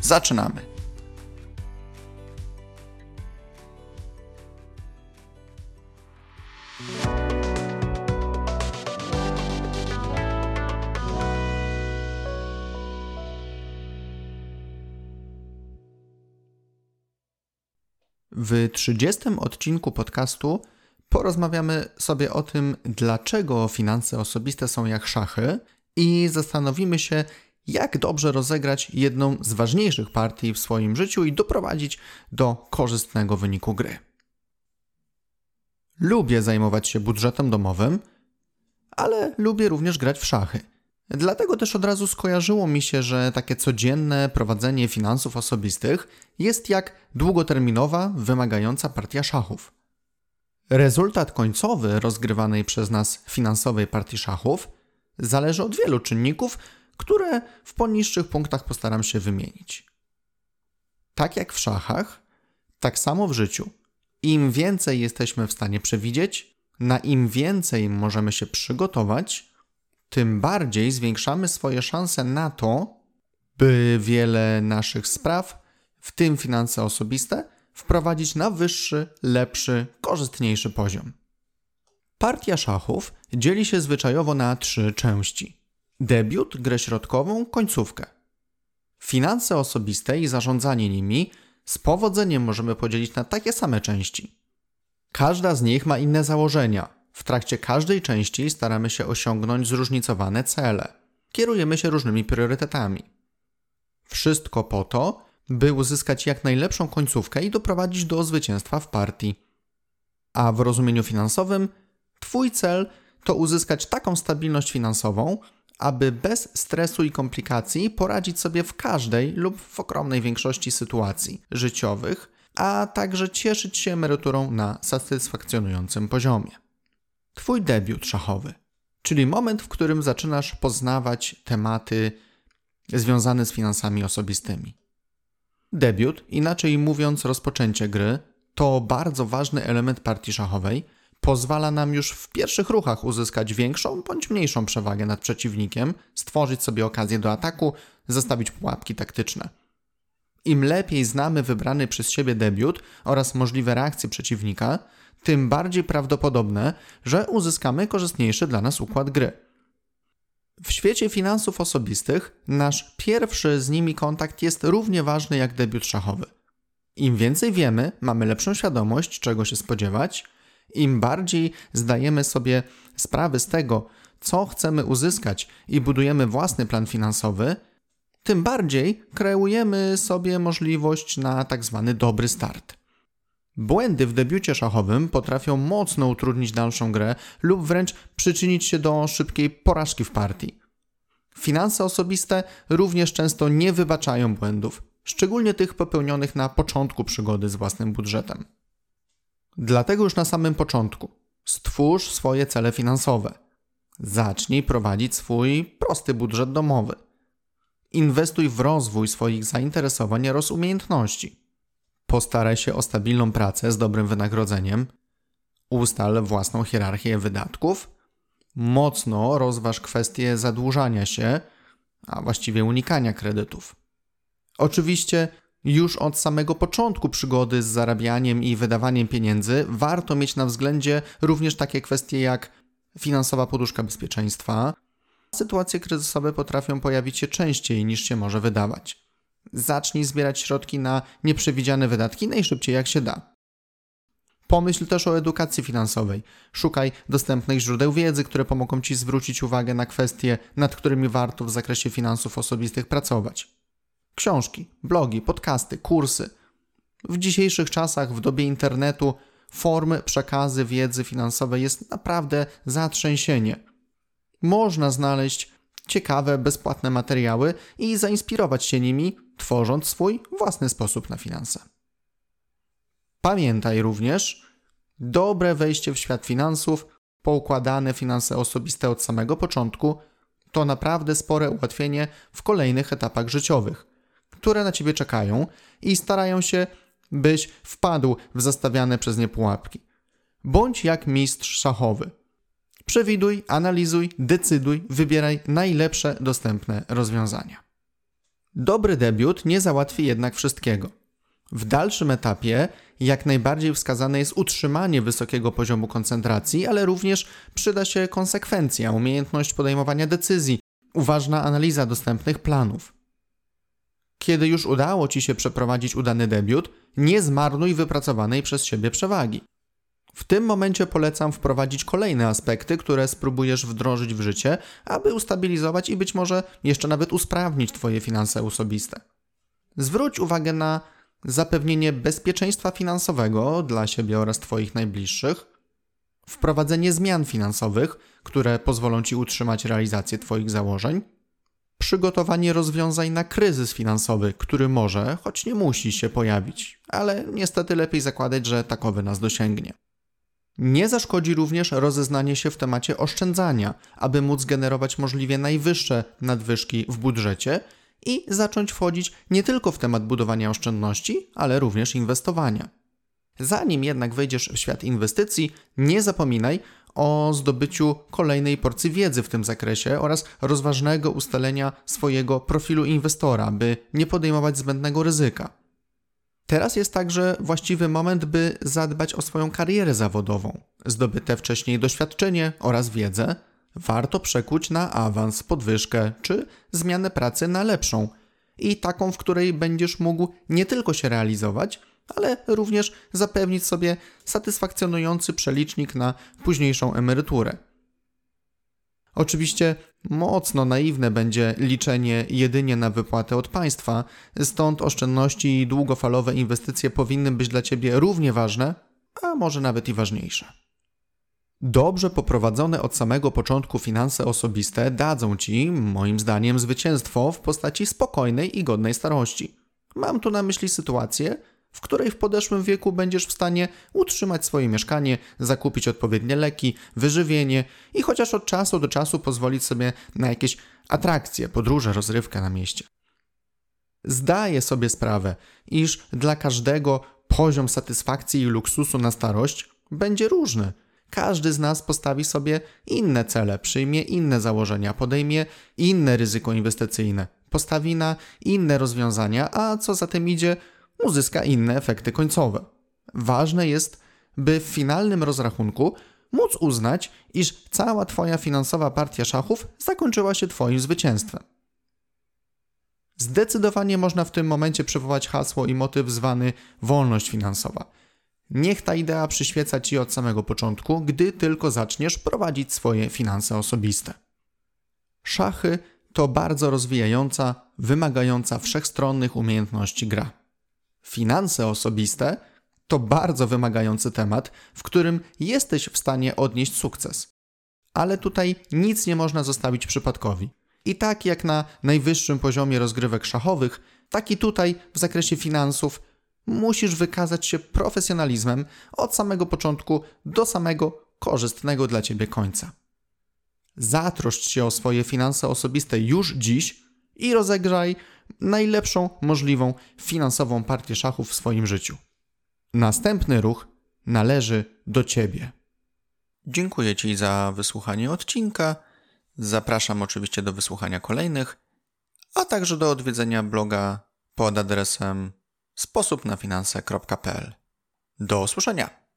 Zaczynamy. W 30 odcinku podcastu porozmawiamy sobie o tym, dlaczego finanse osobiste są jak szachy i zastanowimy się, jak dobrze rozegrać jedną z ważniejszych partii w swoim życiu i doprowadzić do korzystnego wyniku gry. Lubię zajmować się budżetem domowym, ale lubię również grać w szachy. Dlatego też od razu skojarzyło mi się, że takie codzienne prowadzenie finansów osobistych jest jak długoterminowa, wymagająca partia szachów. Rezultat końcowy rozgrywanej przez nas finansowej partii szachów zależy od wielu czynników, które w poniższych punktach postaram się wymienić. Tak jak w szachach, tak samo w życiu. Im więcej jesteśmy w stanie przewidzieć, na im więcej możemy się przygotować, tym bardziej zwiększamy swoje szanse na to, by wiele naszych spraw, w tym finanse osobiste, wprowadzić na wyższy, lepszy, korzystniejszy poziom. Partia szachów dzieli się zwyczajowo na trzy części debiut, grę środkową, końcówkę. Finanse osobiste i zarządzanie nimi z powodzeniem możemy podzielić na takie same części. Każda z nich ma inne założenia. W trakcie każdej części staramy się osiągnąć zróżnicowane cele. Kierujemy się różnymi priorytetami. Wszystko po to, by uzyskać jak najlepszą końcówkę i doprowadzić do zwycięstwa w partii. A w rozumieniu finansowym, Twój cel to uzyskać taką stabilność finansową, aby bez stresu i komplikacji poradzić sobie w każdej lub w ogromnej większości sytuacji życiowych, a także cieszyć się emeryturą na satysfakcjonującym poziomie. Twój debiut szachowy, czyli moment, w którym zaczynasz poznawać tematy związane z finansami osobistymi. Debiut, inaczej mówiąc rozpoczęcie gry, to bardzo ważny element partii szachowej – pozwala nam już w pierwszych ruchach uzyskać większą bądź mniejszą przewagę nad przeciwnikiem, stworzyć sobie okazję do ataku, zastawić pułapki taktyczne. Im lepiej znamy wybrany przez siebie debiut oraz możliwe reakcje przeciwnika, tym bardziej prawdopodobne, że uzyskamy korzystniejszy dla nas układ gry. W świecie finansów osobistych nasz pierwszy z nimi kontakt jest równie ważny jak debiut szachowy. Im więcej wiemy, mamy lepszą świadomość, czego się spodziewać, im bardziej zdajemy sobie sprawę z tego, co chcemy uzyskać i budujemy własny plan finansowy, tym bardziej kreujemy sobie możliwość na tak zwany dobry start. Błędy w debiucie szachowym potrafią mocno utrudnić dalszą grę lub wręcz przyczynić się do szybkiej porażki w partii. Finanse osobiste również często nie wybaczają błędów, szczególnie tych popełnionych na początku przygody z własnym budżetem. Dlatego już na samym początku stwórz swoje cele finansowe. Zacznij prowadzić swój prosty budżet domowy. Inwestuj w rozwój swoich zainteresowań oraz umiejętności. Postaraj się o stabilną pracę z dobrym wynagrodzeniem. Ustal własną hierarchię wydatków. Mocno rozważ kwestię zadłużania się, a właściwie unikania kredytów. Oczywiście już od samego początku przygody z zarabianiem i wydawaniem pieniędzy warto mieć na względzie również takie kwestie jak finansowa poduszka bezpieczeństwa. Sytuacje kryzysowe potrafią pojawić się częściej niż się może wydawać. Zacznij zbierać środki na nieprzewidziane wydatki najszybciej jak się da. Pomyśl też o edukacji finansowej. Szukaj dostępnych źródeł wiedzy, które pomogą Ci zwrócić uwagę na kwestie, nad którymi warto w zakresie finansów osobistych pracować. Książki, blogi, podcasty, kursy. W dzisiejszych czasach, w dobie internetu, formy przekazy wiedzy finansowej jest naprawdę zatrzęsienie. Można znaleźć ciekawe, bezpłatne materiały i zainspirować się nimi, tworząc swój własny sposób na finanse. Pamiętaj również, dobre wejście w świat finansów, poukładane finanse osobiste od samego początku to naprawdę spore ułatwienie w kolejnych etapach życiowych, które na ciebie czekają i starają się, byś wpadł w zastawiane przez nie pułapki. Bądź jak mistrz szachowy. Przewiduj, analizuj, decyduj, wybieraj najlepsze dostępne rozwiązania. Dobry debiut nie załatwi jednak wszystkiego. W dalszym etapie jak najbardziej wskazane jest utrzymanie wysokiego poziomu koncentracji, ale również przyda się konsekwencja, umiejętność podejmowania decyzji, uważna analiza dostępnych planów. Kiedy już udało Ci się przeprowadzić udany debiut, nie zmarnuj wypracowanej przez siebie przewagi. W tym momencie polecam wprowadzić kolejne aspekty, które spróbujesz wdrożyć w życie, aby ustabilizować i być może jeszcze nawet usprawnić Twoje finanse osobiste. Zwróć uwagę na zapewnienie bezpieczeństwa finansowego dla siebie oraz Twoich najbliższych, wprowadzenie zmian finansowych, które pozwolą Ci utrzymać realizację Twoich założeń, przygotowanie rozwiązań na kryzys finansowy, który może, choć nie musi się pojawić, ale niestety lepiej zakładać, że takowy nas dosięgnie. Nie zaszkodzi również rozeznanie się w temacie oszczędzania, aby móc generować możliwie najwyższe nadwyżki w budżecie i zacząć wchodzić nie tylko w temat budowania oszczędności, ale również inwestowania. Zanim jednak wejdziesz w świat inwestycji, nie zapominaj o zdobyciu kolejnej porcji wiedzy w tym zakresie oraz rozważnego ustalenia swojego profilu inwestora, by nie podejmować zbędnego ryzyka. Teraz jest także właściwy moment, by zadbać o swoją karierę zawodową, zdobyte wcześniej doświadczenie oraz wiedzę, warto przekuć na awans, podwyżkę czy zmianę pracy na lepszą i taką, w której będziesz mógł nie tylko się realizować, ale również zapewnić sobie satysfakcjonujący przelicznik na późniejszą emeryturę. Oczywiście mocno naiwne będzie liczenie jedynie na wypłatę od państwa, stąd oszczędności i długofalowe inwestycje powinny być dla Ciebie równie ważne, a może nawet i ważniejsze. Dobrze poprowadzone od samego początku finanse osobiste dadzą Ci, moim zdaniem, zwycięstwo w postaci spokojnej i godnej starości. Mam tu na myśli sytuację, w której w podeszłym wieku będziesz w stanie utrzymać swoje mieszkanie, zakupić odpowiednie leki, wyżywienie i chociaż od czasu do czasu pozwolić sobie na jakieś atrakcje, podróże, rozrywkę na mieście. Zdaję sobie sprawę, iż dla każdego poziom satysfakcji i luksusu na starość będzie różny. Każdy z nas postawi sobie inne cele, przyjmie inne założenia, podejmie inne ryzyko inwestycyjne, postawi na inne rozwiązania, a co za tym idzie, uzyska inne efekty końcowe. Ważne jest, by w finalnym rozrachunku móc uznać, iż cała Twoja finansowa partia szachów zakończyła się Twoim zwycięstwem. Zdecydowanie można w tym momencie przywołać hasło i motyw zwany wolność finansowa. Niech ta idea przyświeca Ci od samego początku, gdy tylko zaczniesz prowadzić swoje finanse osobiste. Szachy to bardzo rozwijająca, wymagająca wszechstronnych umiejętności gra. Finanse osobiste to bardzo wymagający temat, w którym jesteś w stanie odnieść sukces. Ale tutaj nic nie można zostawić przypadkowi. I tak jak na najwyższym poziomie rozgrywek szachowych, tak i tutaj w zakresie finansów musisz wykazać się profesjonalizmem od samego początku do samego korzystnego dla ciebie końca. Zatroszcz się o swoje finanse osobiste już dziś i rozegraj najlepszą możliwą finansową partię szachów w swoim życiu. Następny ruch należy do Ciebie. Dziękuję Ci za wysłuchanie odcinka. Zapraszam oczywiście do wysłuchania kolejnych, a także do odwiedzenia bloga pod adresem sposobnafinanse.pl. Do usłyszenia!